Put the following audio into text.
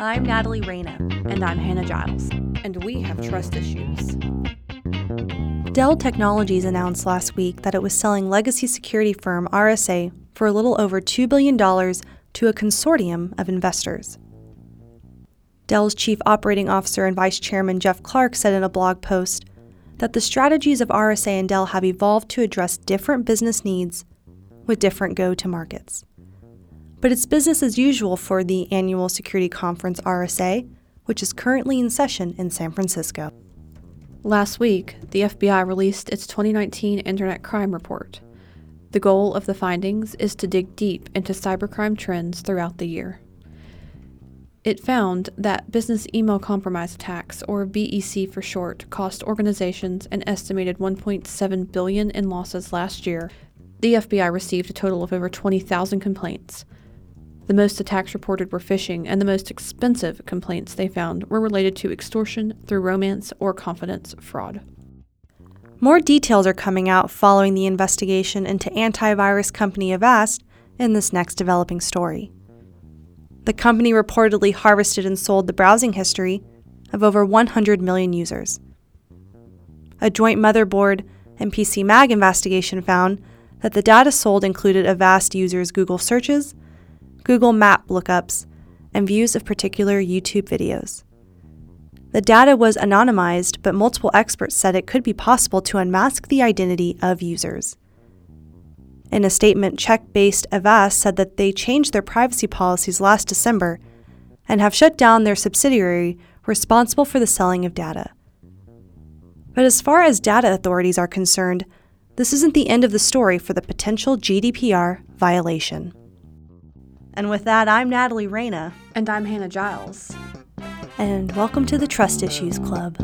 I'm Natalie Reyna. And I'm Hannah Giles. And we have trust issues. Dell Technologies announced last week that it was selling legacy security firm RSA for a little over $2 billion to a consortium of investors. Dell's chief operating officer and vice chairman Jeff Clarke said in a blog post that the strategies of RSA and Dell have evolved to address different business needs with different go to markets. But it's business as usual for the annual security conference RSA, which is currently in session in San Francisco. Last week, the FBI released its 2019 Internet Crime Report. The goal of the findings is to dig deep into cybercrime trends throughout the year. It found that business email compromise attacks, or BEC for short, cost organizations an estimated 1.7 billion in losses last year. The FBI received a total of over 20,000 complaints. The most attacks reported were phishing, and the most expensive complaints they found were related to extortion through romance or confidence fraud. More details are coming out following the investigation into antivirus company Avast in this next developing story. The company reportedly harvested and sold the browsing history of over 100 million users. A joint motherboard and PC Mag investigation found that the data sold included Avast users' Google searches, Google Map lookups, and views of particular YouTube videos. The data was anonymized, but multiple experts said it could be possible to unmask the identity of users. In a statement, Czech based Avast said that they changed their privacy policies last December and have shut down their subsidiary responsible for the selling of data. But as far as data authorities are concerned, this isn't the end of the story for the potential GDPR violation. And with that, I'm Natalie Reyna. And I'm Hannah Giles. And welcome to the Trust Issues Club.